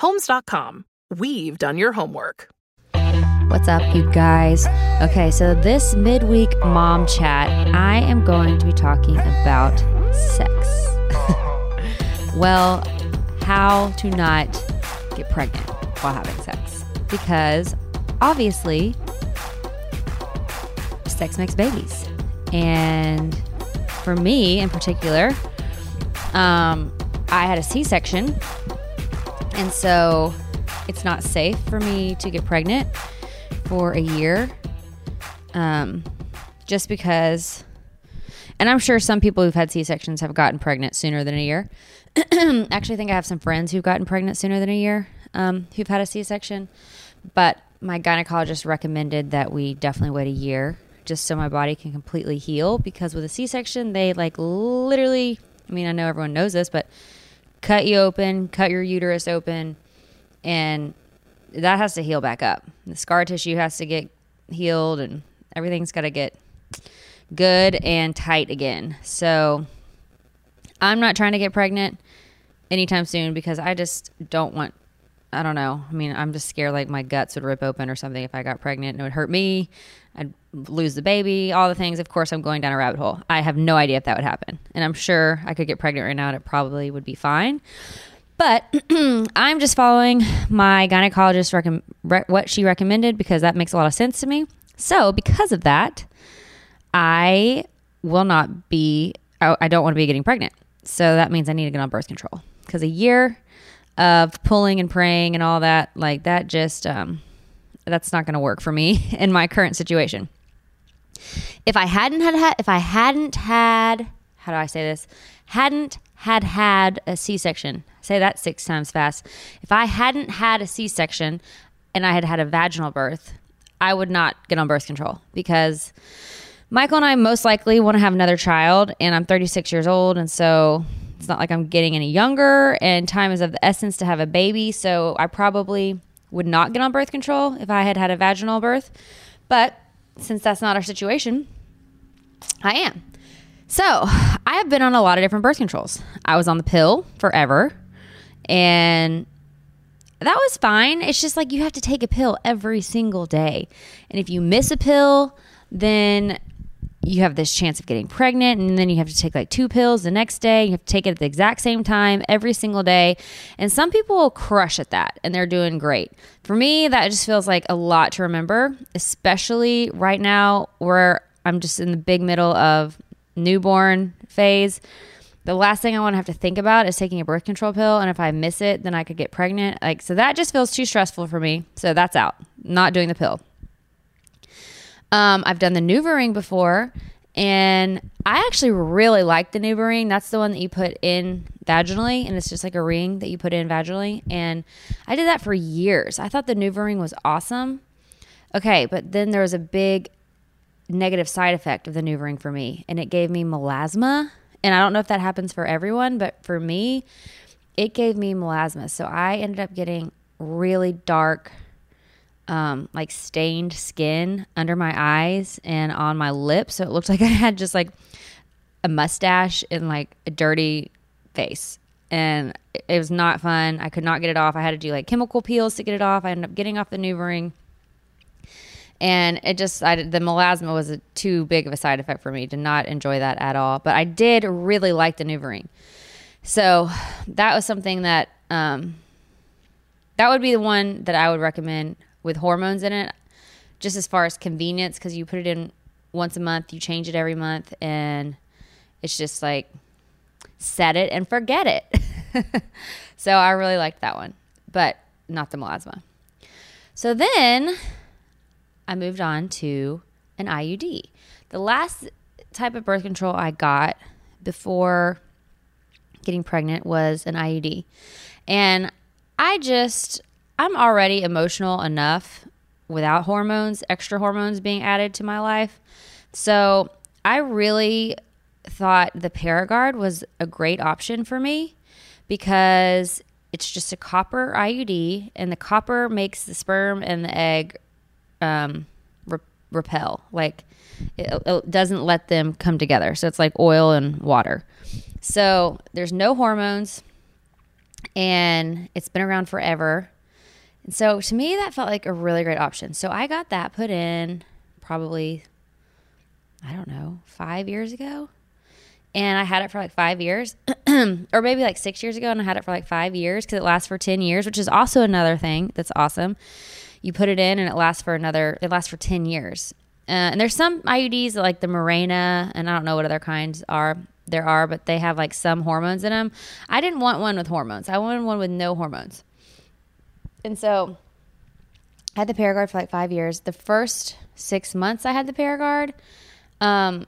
Homes.com. We've done your homework. What's up, you guys? Okay, so this midweek mom chat, I am going to be talking about sex. well, how to not get pregnant while having sex. Because obviously, sex makes babies. And for me in particular, um, I had a C section. And so it's not safe for me to get pregnant for a year. Um, just because, and I'm sure some people who've had C sections have gotten pregnant sooner than a year. Actually, I think I have some friends who've gotten pregnant sooner than a year um, who've had a C section. But my gynecologist recommended that we definitely wait a year just so my body can completely heal because with a C section, they like literally, I mean, I know everyone knows this, but cut you open, cut your uterus open, and that has to heal back up. The scar tissue has to get healed and everything's got to get good and tight again. So I'm not trying to get pregnant anytime soon because I just don't want I don't know. I mean, I'm just scared like my guts would rip open or something if I got pregnant and it would hurt me. I'd lose the baby, all the things. Of course, I'm going down a rabbit hole. I have no idea if that would happen. And I'm sure I could get pregnant right now and it probably would be fine. But I'm just following my gynecologist rec- re- what she recommended because that makes a lot of sense to me. So, because of that, I will not be I, I don't want to be getting pregnant. So that means I need to get on birth control because a year of pulling and praying and all that like that just um that's not going to work for me in my current situation. If I hadn't had, had if I hadn't had how do I say this? Hadn't had had a C-section. Say that 6 times fast. If I hadn't had a C-section and I had had a vaginal birth, I would not get on birth control because Michael and I most likely want to have another child and I'm 36 years old and so it's not like I'm getting any younger and time is of the essence to have a baby, so I probably would not get on birth control if I had had a vaginal birth. But since that's not our situation, I am. So I have been on a lot of different birth controls. I was on the pill forever, and that was fine. It's just like you have to take a pill every single day. And if you miss a pill, then you have this chance of getting pregnant and then you have to take like two pills the next day. You have to take it at the exact same time every single day. And some people will crush at that and they're doing great. For me that just feels like a lot to remember especially right now where i'm just in the big middle of newborn phase. The last thing i want to have to think about is taking a birth control pill and if i miss it then i could get pregnant. Like so that just feels too stressful for me. So that's out. Not doing the pill um, I've done the NuvaRing before, and I actually really like the NuvaRing. That's the one that you put in vaginally, and it's just like a ring that you put in vaginally. And I did that for years. I thought the NuvaRing was awesome. Okay, but then there was a big negative side effect of the NuvaRing for me, and it gave me melasma. And I don't know if that happens for everyone, but for me, it gave me melasma. So I ended up getting really dark, um, like stained skin under my eyes and on my lips. So it looked like I had just like a mustache and like a dirty face. And it was not fun. I could not get it off. I had to do like chemical peels to get it off. I ended up getting off the NuvaRing and it just I, the melasma was a, too big of a side effect for me to not enjoy that at all but i did really like the NuvaRing so that was something that um, that would be the one that i would recommend with hormones in it just as far as convenience because you put it in once a month you change it every month and it's just like set it and forget it so i really liked that one but not the melasma so then I moved on to an IUD. The last type of birth control I got before getting pregnant was an IUD. And I just, I'm already emotional enough without hormones, extra hormones being added to my life. So I really thought the Paragard was a great option for me because it's just a copper IUD, and the copper makes the sperm and the egg um, re- repel. Like it, it doesn't let them come together. So it's like oil and water. So there's no hormones, and it's been around forever. And so to me, that felt like a really great option. So I got that put in probably, I don't know, five years ago. And I had it for like five years, or maybe like six years ago, and I had it for like five years because it lasts for 10 years, which is also another thing that's awesome. You put it in and it lasts for another it lasts for 10 years. Uh, and there's some iuds like the Mirena and i don't know what other kinds are there are but they have like some hormones in them i didn't want one with hormones. I wanted one with no hormones and so i had the paragard for like five years the first six months i had the paragard um,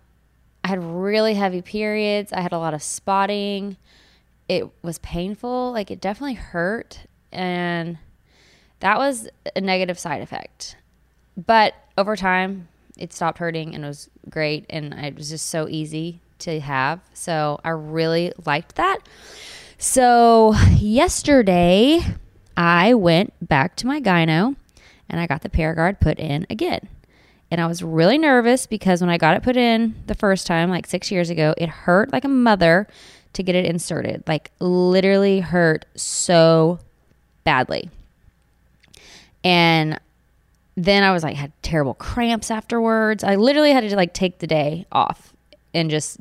i had really heavy periods i had a lot of spotting it was painful like it definitely hurt and that was a negative side effect. But over time, it stopped hurting and it was great. And it was just so easy to have. So I really liked that. So yesterday, I went back to my gyno and I got the Paragard put in again. And I was really nervous because when I got it put in the first time, like six years ago, it hurt like a mother to get it inserted. Like literally hurt so badly. And then I was like, had terrible cramps afterwards. I literally had to like take the day off and just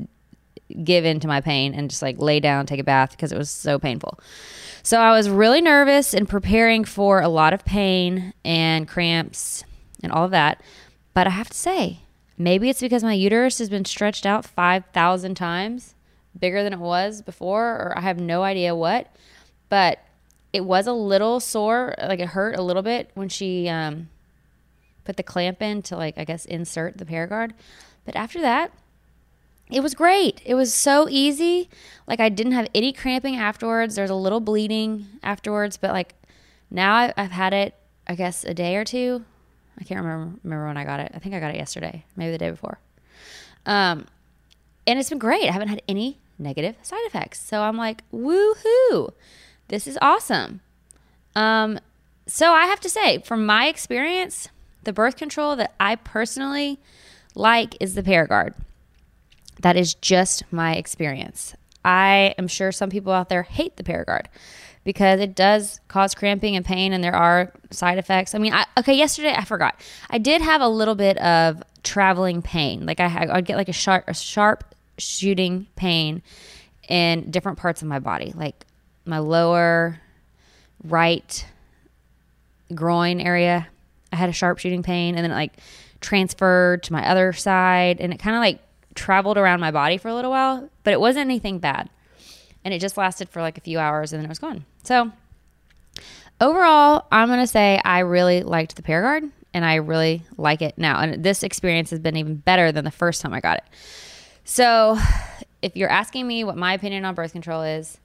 give in to my pain and just like lay down, take a bath because it was so painful. So I was really nervous and preparing for a lot of pain and cramps and all of that. But I have to say, maybe it's because my uterus has been stretched out 5,000 times bigger than it was before, or I have no idea what. But it was a little sore, like it hurt a little bit when she um, put the clamp in to like I guess insert the Paragard. But after that, it was great. It was so easy. Like I didn't have any cramping afterwards. There's a little bleeding afterwards, but like now I've had it I guess a day or two. I can't remember remember when I got it. I think I got it yesterday, maybe the day before. Um, and it's been great. I haven't had any negative side effects. So I'm like, woohoo! This is awesome. Um, so I have to say, from my experience, the birth control that I personally like is the Paragard. That is just my experience. I am sure some people out there hate the Paragard because it does cause cramping and pain and there are side effects. I mean, I, okay, yesterday I forgot. I did have a little bit of traveling pain. Like I I'd get like a sharp a sharp shooting pain in different parts of my body, like my lower right groin area. I had a sharp shooting pain and then it like transferred to my other side and it kind of like traveled around my body for a little while, but it wasn't anything bad. And it just lasted for like a few hours and then it was gone. So overall, I'm going to say I really liked the Paragard and I really like it now. And this experience has been even better than the first time I got it. So if you're asking me what my opinion on birth control is,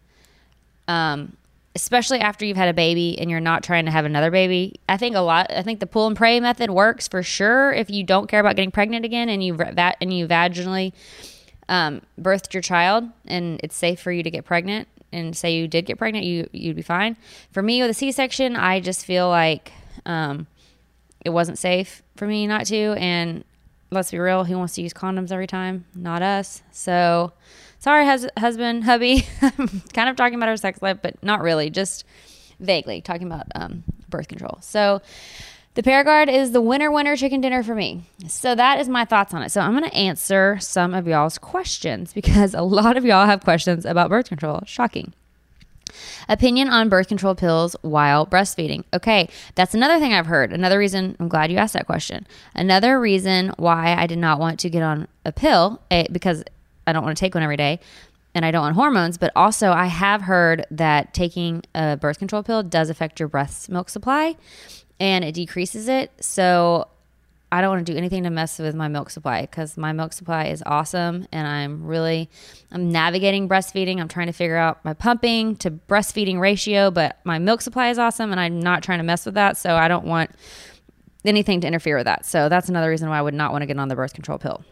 um, especially after you've had a baby and you're not trying to have another baby. I think a lot. I think the pull and pray method works for sure if you don't care about getting pregnant again and you and you vaginally um, birthed your child and it's safe for you to get pregnant and say you did get pregnant, you you'd be fine. For me with a C-section, I just feel like um, it wasn't safe for me not to. And let's be real, who wants to use condoms every time? Not us. So sorry, hus- husband, hubby. kind of talking about our sex life, but not really. Just vaguely talking about um, birth control. So the Paragard is the winner winner chicken dinner for me. So that is my thoughts on it. So I'm going to answer some of y'all's questions because a lot of y'all have questions about birth control. Shocking. Opinion on birth control pills while breastfeeding. Okay, that's another thing I've heard. Another reason, I'm glad you asked that question. Another reason why I did not want to get on a pill, eh, because I don't want to take one every day and I don't want hormones, but also I have heard that taking a birth control pill does affect your breast milk supply and it decreases it. So I don't want to do anything to mess with my milk supply because my milk supply is awesome and I'm really I'm navigating breastfeeding. I'm trying to figure out my pumping to breastfeeding ratio, but my milk supply is awesome and I'm not trying to mess with that. So I don't want anything to interfere with that. So that's another reason why I would not want to get on the birth control pill.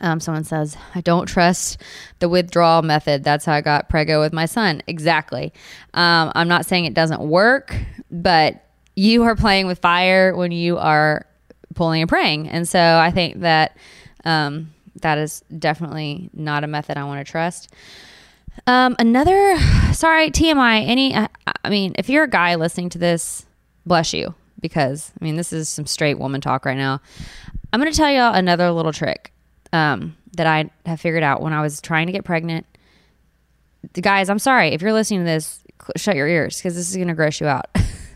Um, someone says, I don't trust the withdrawal method. That's how I got prego with my son. Exactly. Um, I'm not saying it doesn't work, but you are playing with fire when you are pulling and praying. And so I think that um, that is definitely not a method I want to trust. Um, another, sorry, TMI. Any, I, I mean, if you're a guy listening to this, bless you, because I mean, this is some straight woman talk right now. I'm going to tell y'all another little trick um, that I have figured out when I was trying to get pregnant. Guys, I'm sorry if you're listening to this, shut your ears because this is going to gross you out.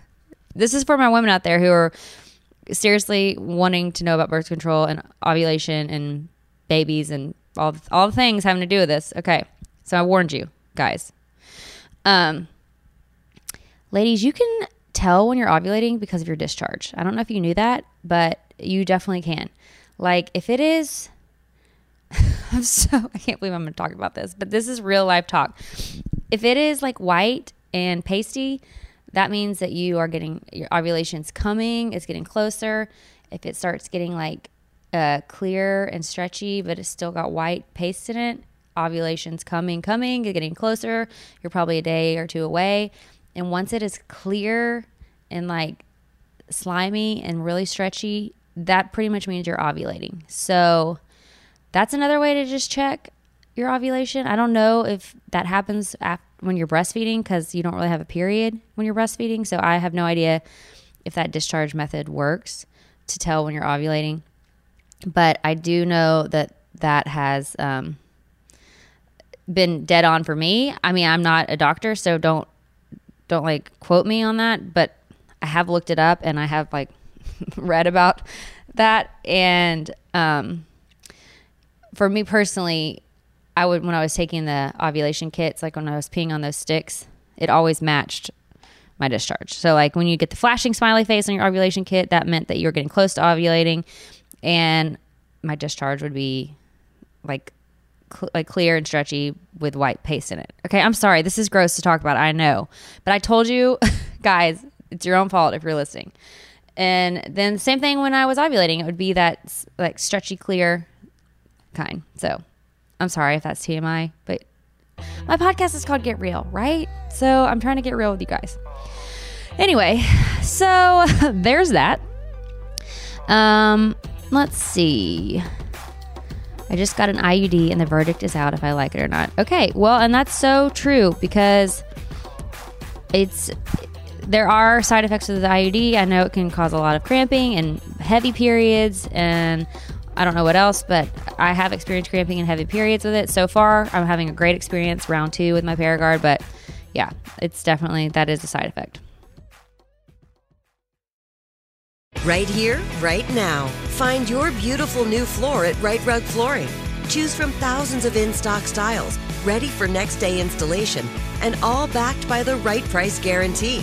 this is for my women out there who are seriously wanting to know about birth control and ovulation and babies and all all the things having to do with this. Okay, so I warned you guys. Um, ladies, you can tell when you're ovulating because of your discharge. I don't know if you knew that, but you definitely can. Like if it is, I'm so I can't believe I'm going to talk about this, but this is real life talk. If it is like white and pasty, that means that you are getting your ovulation's coming, it's getting closer. If it starts getting like uh, clear and stretchy, but it's still got white paste in it, ovulation's coming, coming, you're getting closer. You're probably a day or two away. And once it is clear and like slimy and really stretchy, that pretty much means you're ovulating. So that's another way to just check your ovulation. I don't know if that happens after when you're breastfeeding because you don't really have a period when you're breastfeeding. So I have no idea if that discharge method works to tell when you're ovulating. But I do know that that has um, been dead on for me. I mean, I'm not a doctor, so don't don't like quote me on that. But I have looked it up and I have like read about that. And um, for me personally, I would when I was taking the ovulation kits, like when I was peeing on those sticks, it always matched my discharge. So like when you get the flashing smiley face on your ovulation kit, that meant that you were getting close to ovulating, and my discharge would be like cl- like clear and stretchy with white paste in it. Okay, I'm sorry, this is gross to talk about. I know, but I told you, guys, it's your own fault if you're listening. And then same thing when I was ovulating, it would be that like stretchy, clear kind. So I'm sorry if that's TMI, but my podcast is called Get Real, right? So I'm trying to get real with you guys. Anyway, so there's that. Um, let's see. I just got an IUD and the verdict is out if I like it or not. Okay, well, and that's so true because it's there are side effects of the IUD. I know it can cause a lot of cramping and heavy periods and I don't know what else, but I have experienced cramping and heavy periods with it. So far, I'm having a great experience round two with my Paragard, but yeah, it's definitely that is a side effect. Right here, right now. Find your beautiful new floor at Rite Rug Flooring. Choose from thousands of in stock styles, ready for next day installation, and all backed by the right price guarantee.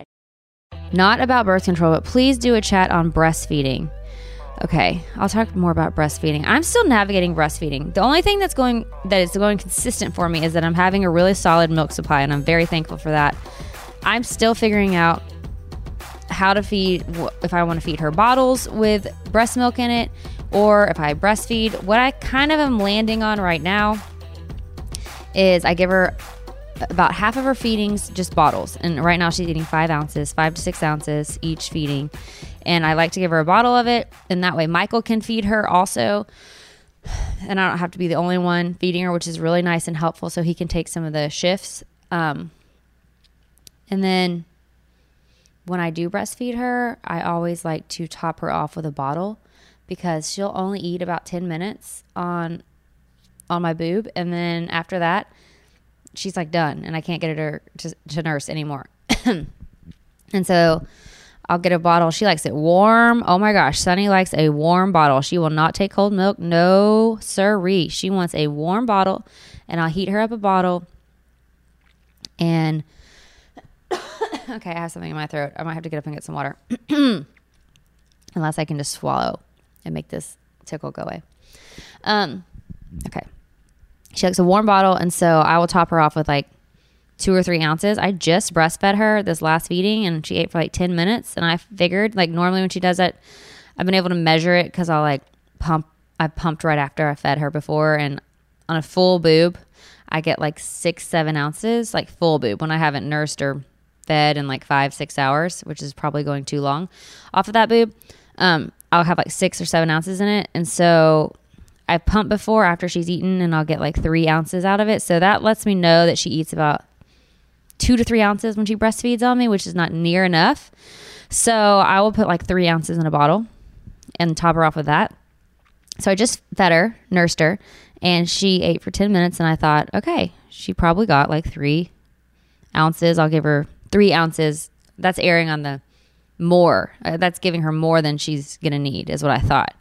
Not about birth control, but please do a chat on breastfeeding. Okay, I'll talk more about breastfeeding. I'm still navigating breastfeeding. The only thing that's going that is going consistent for me is that I'm having a really solid milk supply, and I'm very thankful for that. I'm still figuring out how to feed if I want to feed her bottles with breast milk in it, or if I breastfeed. What I kind of am landing on right now is I give her about half of her feedings just bottles. And right now she's eating five ounces five to six ounces each feeding. And i like to give her a bottle of it. And that way michael can feed her also. And i don't have to be the only one feeding her which is really nice and helpful so he can take some of the shifts. Um, and then when i do breastfeed her i always like to top her off with a bottle because she'll only eat about 10 minutes on on my boob. And then after that she's like done and I can't get her to, to nurse anymore. and so I'll get a bottle. She likes it warm. Oh my gosh, Sunny likes a warm bottle. She will not take cold milk. No, sirree. She wants a warm bottle, and I'll heat her up a bottle. And okay, I have something in my throat. I might have to get up and get some water, unless I can just swallow and make this tickle go away. Um, okay she likes a warm bottle, and so I will top her off with like two or three ounces. I just breastfed her this last feeding, and she ate for like ten minutes. And I figured, like normally when she does it, I've been able to measure it because I'll like pump. I pumped right after I fed her before, and on a full boob, I get like six, seven ounces, like full boob when I haven't nursed or fed in like five, six hours, which is probably going too long off of that boob. Um, I'll have like six or seven ounces in it, and so I pump before after she's eaten, and I'll get like three ounces out of it. So that lets me know that she eats about two to three ounces when she breastfeeds on me, which is not near enough. So I will put like three ounces in a bottle and top her off with that. So I just fed her, nursed her, and she ate for 10 minutes. And I thought, okay, she probably got like three ounces. I'll give her three ounces. That's erring on the more. Uh, that's giving her more than she's going to need, is what I thought.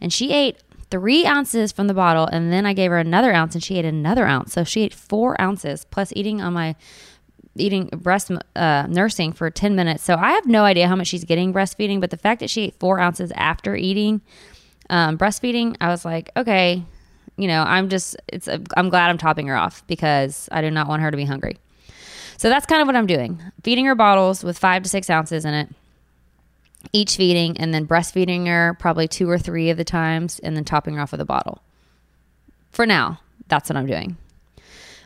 And she ate three ounces from the bottle, and then I gave her another ounce, and she ate another ounce. So she ate four ounces plus eating on my eating breast uh, nursing for 10 minutes. So I have no idea how much she's getting breastfeeding, but the fact that she ate four ounces after eating um, breastfeeding, I was like, okay, you know, I'm just, it's, i I'm glad I'm topping her off because I do not want her to be hungry. So that's kind of what I'm doing feeding her bottles with five to six ounces in it each feeding and then breastfeeding her probably two or three of the times and then topping her off with a bottle. For now, that's what I'm doing.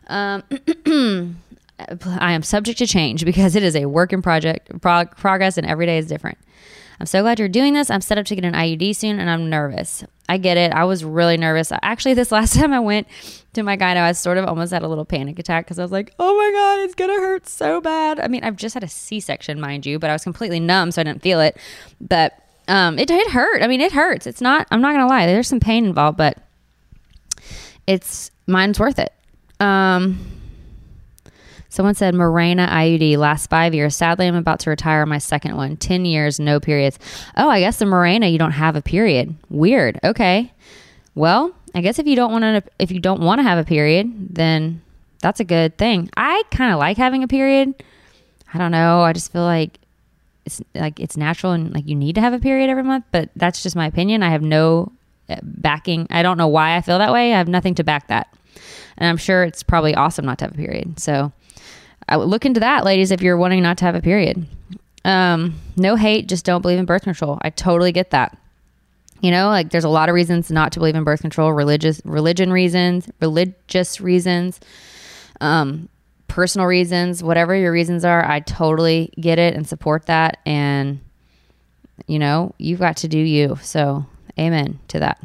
Um, I am subject to change because it is a work in project prog- progress and every day is different. I'm so glad you're doing this. I'm set up to get an IUD soon and I'm nervous. I get it. I was really nervous. Actually, this last time I went to my gyno, I sort of almost had a little panic attack because I was like, oh my God, it's going to hurt so bad. I mean, I've just had a C section, mind you, but I was completely numb, so I didn't feel it. But um, it did hurt. I mean, it hurts. It's not, I'm not going to lie, there's some pain involved, but it's, mine's worth it. Um, Someone said Mirena IUD last five years. Sadly, I'm about to retire my second one. 10 years, no periods. Oh, I guess the Mirena, you don't have a period. Weird. Okay. Well, I guess if you don't want to if you don't want to have a period, then that's a good thing. I kind of like having a period. I don't know. I just feel like it's like it's natural and like you need to have a period every month, but that's just my opinion. I have no uh, backing. I don't know why I feel that way. I have nothing to back that. And I'm sure it's probably awesome not to have a period. So I would look into that, ladies, if you're wanting not to have a period. Um, no hate, just don't believe in birth control. I totally get that. You know, like there's a lot of reasons not to believe in birth control, religious religion reasons, religious reasons, um, personal reasons, whatever your reasons are, I totally get it and support that. And you know, you've got to do you. So, amen to that.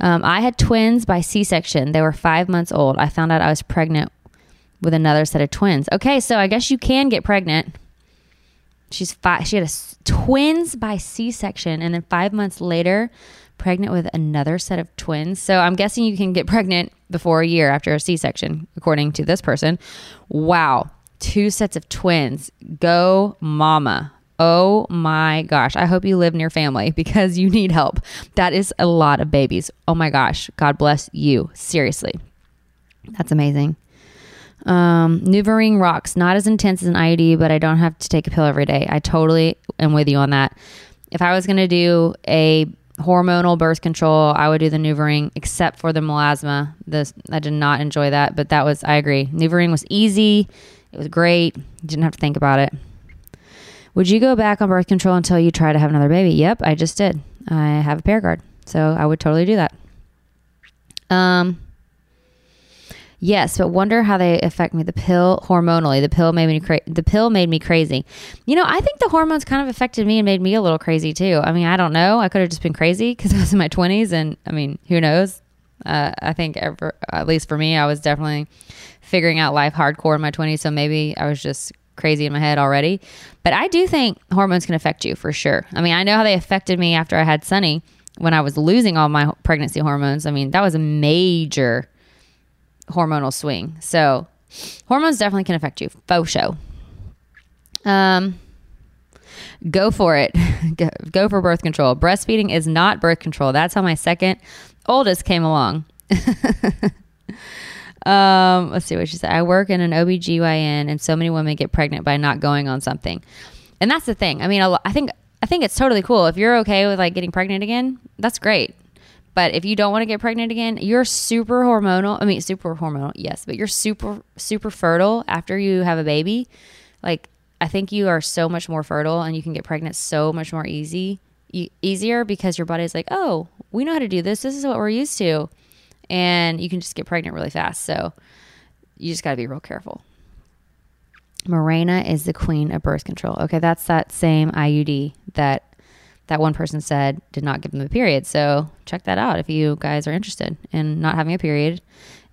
Um, I had twins by C section. They were five months old. I found out I was pregnant with another set of twins. Okay, so I guess you can get pregnant. She's five. She had twins by C section, and then five months later, pregnant with another set of twins. So I'm guessing you can get pregnant before a year after a C section, according to this person. Wow, two sets of twins. Go, mama. Oh my gosh. I hope you live near family because you need help. That is a lot of babies. Oh my gosh. God bless you. Seriously. That's amazing. Um, NuvaRing rocks. Not as intense as an IUD, but I don't have to take a pill every day. I totally am with you on that. If I was going to do a hormonal birth control, I would do the NuvaRing, except for the melasma. This I did not enjoy that, but that was I agree. NuvaRing was easy. It was great. Didn't have to think about it. Would you go back on birth control until you try to have another baby? Yep, I just did. I have a Paragard, so I would totally do that. Um, yes, but wonder how they affect me. The pill hormonally. The pill made me cra- the pill made me crazy. You know, I think the hormones kind of affected me and made me a little crazy too. I mean, I don't know. I could have just been crazy because I was in my twenties, and I mean, who knows? Uh, I think ever, at least for me, I was definitely figuring out life hardcore in my twenties. So maybe I was just crazy in my head already. But I do think hormones can affect you for sure. I mean, I know how they affected me after I had Sunny when I was losing all my pregnancy hormones. I mean, that was a major hormonal swing. So hormones definitely can affect you. Faux show. Um, go for it. go, for birth control. Breastfeeding is not birth control. That's how my second oldest came along. Um, let's see what she said. I work in an OBGYN and so many women get pregnant by not going on something. And that's the thing. I mean, I think I think it's totally cool if you're okay with like getting pregnant again. That's great. But if you don't want to get pregnant again, you're super hormonal. I mean, super hormonal, yes, but you're super super fertile after you have a baby. Like I think you are so much more fertile and you can get pregnant so much more easy e- easier because your body's like, "Oh, we know how to do this. This is what we're used to." and you can just get pregnant really fast. So you just got to be real careful. Mirena is the queen of birth control. Okay, that's that same IUD that that one person said did not give them a period. So check that out if you guys are interested in not having a period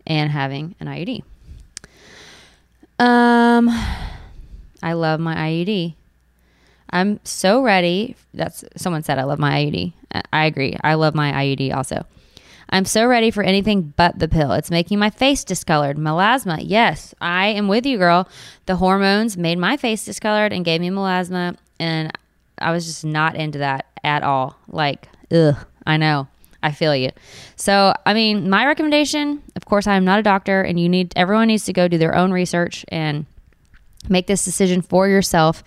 and having an IUD. Um, I love my IUD. I'm so ready. That's someone said I love my IUD. I agree. I love my IUD also. I'm so ready for anything but the pill. It's making my face discolored. Melasma. Yes, I am with you, girl. The hormones made my face discolored and gave me melasma, and I was just not into that at all. Like, ugh, I know. I feel you. So, I mean, my recommendation, of course, I am not a doctor, and you need everyone needs to go do their own research and make this decision for yourself.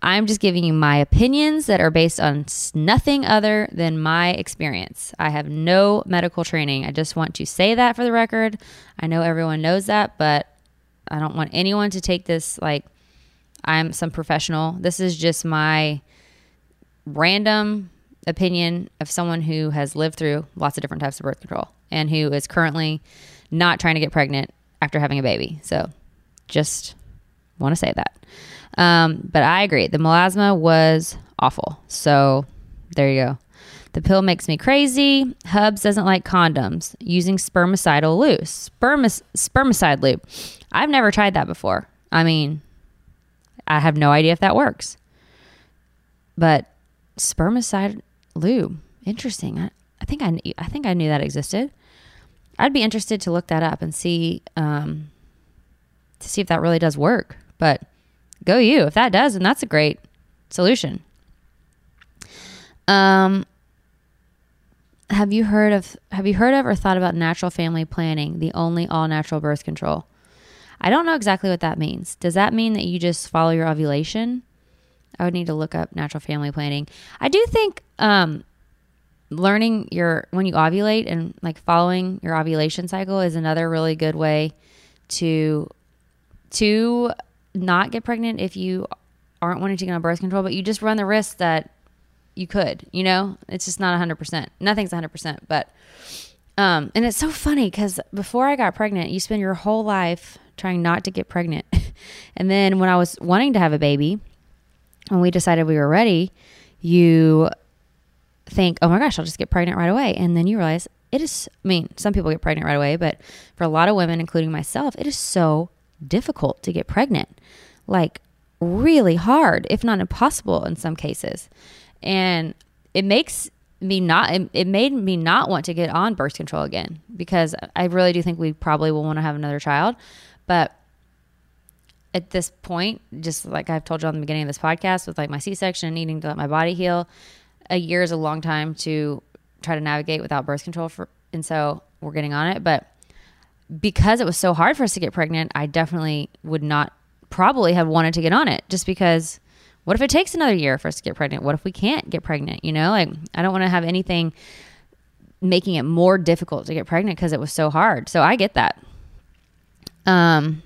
I'm just giving you my opinions that are based on nothing other than my experience. I have no medical training. I just want to say that for the record. I know everyone knows that, but I don't want anyone to take this like I'm some professional. This is just my random opinion of someone who has lived through lots of different types of birth control and who is currently not trying to get pregnant after having a baby. So just want to say that. Um, but I agree. The melasma was awful. So there you go. The pill makes me crazy. Hubs doesn't like condoms. Using spermicidal loose. Spermis- spermicide loop. I've never tried that before. I mean, I have no idea if that works. But spermicide lube. Interesting. I, I think I, kn- I think I knew that existed. I'd be interested to look that up and see um, to see if that really does work. But go you. If that does, and that's a great solution. Um, have you heard of have you heard of or thought about natural family planning, the only all natural birth control? I don't know exactly what that means. Does that mean that you just follow your ovulation? I would need to look up natural family planning. I do think um, learning your when you ovulate and like following your ovulation cycle is another really good way to to not get pregnant if you aren't wanting to get on birth control, but you just run the risk that you could, you know, it's just not 100%. Nothing's 100%, but, um, and it's so funny because before I got pregnant, you spend your whole life trying not to get pregnant. and then when I was wanting to have a baby, when we decided we were ready, you think, oh my gosh, I'll just get pregnant right away. And then you realize it is, I mean, some people get pregnant right away, but for a lot of women, including myself, it is so difficult to get pregnant. Like, really hard, if not impossible in some cases. And it makes me not, it, made me not want to get on birth control again because I really do think we probably will want to have another child. But at this point, just like I've told you on the beginning of this podcast, with like my C section and needing to let my body heal, a year is a long time to try to navigate without birth control. For and so we're getting on it, but because it was so hard for us to get pregnant, I definitely would not probably have wanted to get on it just because what if it takes another year for us to get pregnant? What if we can't get pregnant? You know, like I don't want to have anything making it more difficult to get pregnant because it was so hard. So I get that. Um,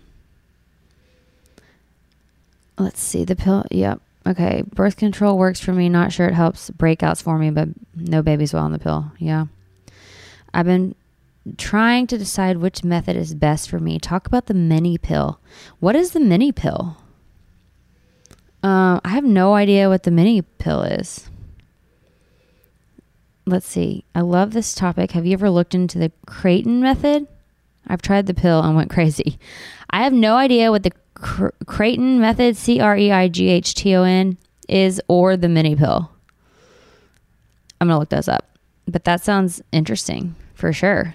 let's see the pill. Yep. Okay. Birth control works for me. Not sure it helps breakouts for me, but no babies while on the pill. Yeah. I've been trying to decide which method is best for me. Talk about the mini pill. What is the mini pill? Uh, I have no idea what the mini pill is. Let's see. I love this topic. Have you ever looked into the Creighton method? I've tried the pill and went crazy. I have no idea what the Cr- Creighton method, C R E I G H T O N, is or the mini pill. I'm going to look those up. But that sounds interesting for sure.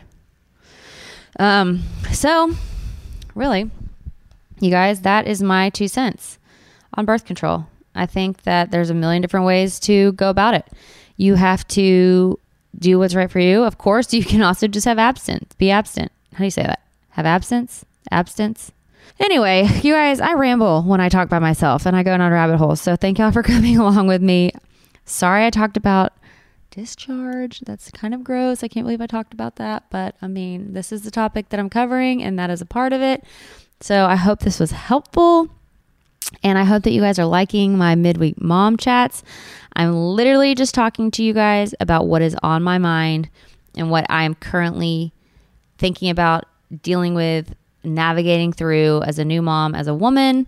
Um, so, really, you guys, that is my two cents on birth control. I think that there's a million different ways to go about it. You have to do what's right for you. Of course, you can also just have abstinence. Be absent. How do you say that? Have absence? Abstinence? Anyway, you guys, I ramble when I talk by myself and I go down rabbit holes. So thank y'all for coming along with me. Sorry I talked about discharge. That's kind of gross. I can't believe I talked about that. But I mean, this is the topic that I'm covering and that is a part of it. So I hope this was helpful. And I hope that you guys are liking my midweek mom chats. I'm literally just talking to you guys about what is on my mind and what I'm currently thinking about dealing with, navigating through as a new mom, as a woman.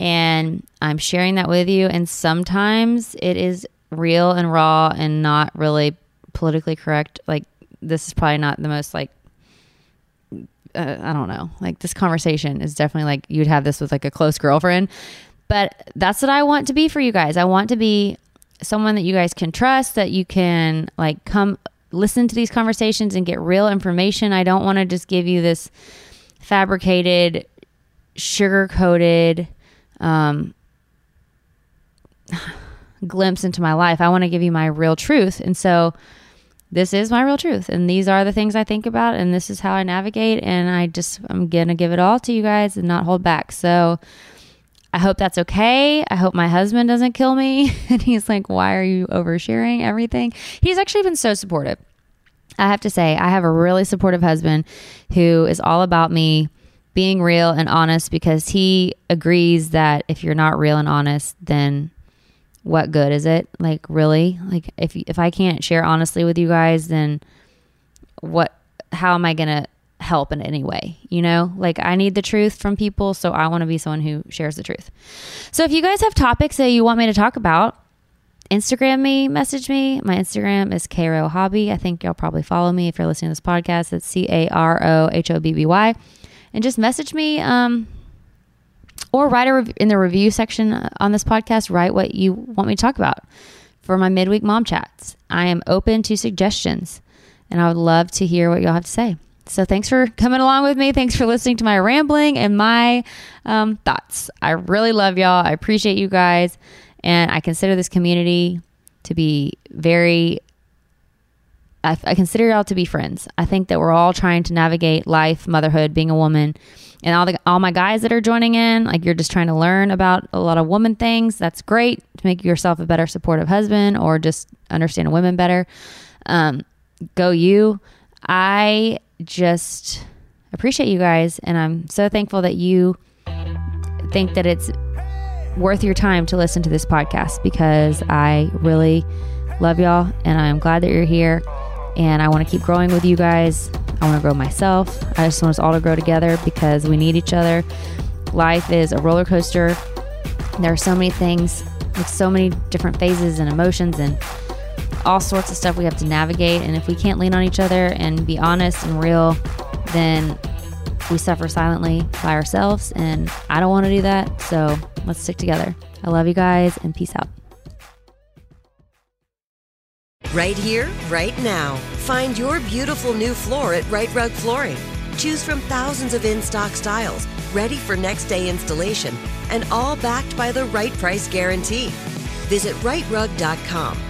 And I'm sharing that with you. And sometimes it is real and raw and not really politically correct. Like, this is probably not the most like uh, I don't know. Like this conversation is definitely like you'd have this with like a close girlfriend. But that's what I want to be for you guys. I want to be someone that you guys can trust, that you can like come listen to these conversations and get real information. I don't want to just give you this fabricated, sugar coated um, glimpse into my life. I want to give you my real truth. And so this is my real truth and these are the things I think about and this is how I navigate and I just I'm going to give it all to you guys and not hold back. So I hope that's okay. I hope my husband doesn't kill me and he's like, "Why are you oversharing everything?" He's actually been so supportive. I have to say, I have a really supportive husband who is all about me being real and honest because he agrees that if you're not real and honest, then what good is it? Like really? Like if if I can't share honestly with you guys, then what how am I going to help in any way? You know? Like I need the truth from people, so I want to be someone who shares the truth. So if you guys have topics that you want me to talk about, Instagram me, message me. My Instagram is Caro Hobby. I think y'all probably follow me if you're listening to this podcast. It's C A R O H O B B Y. And just message me. Um, or write a rev- in the review section on this podcast write what you want me to talk about for my midweek mom chats i am open to suggestions and i would love to hear what y'all have to say so thanks for coming along with me thanks for listening to my rambling and my um, thoughts i really love y'all i appreciate you guys and i consider this community to be very I, I consider y'all to be friends. I think that we're all trying to navigate life, motherhood, being a woman, and all the all my guys that are joining in. Like you're just trying to learn about a lot of woman things. That's great to make yourself a better supportive husband or just understand women better. Um, go you. I just appreciate you guys, and I'm so thankful that you think that it's worth your time to listen to this podcast because I really love y'all and I'm glad that you're here and I want to keep growing with you guys. I want to grow myself. I just want us all to grow together because we need each other. Life is a roller coaster. There are so many things with so many different phases and emotions and all sorts of stuff we have to navigate. And if we can't lean on each other and be honest and real, then we suffer silently by ourselves. And I don't want to do that. So let's stick together. I love you guys and peace out. Right here, right now. Find your beautiful new floor at Rite Rug Flooring. Choose from thousands of in stock styles, ready for next day installation, and all backed by the right price guarantee. Visit riterug.com.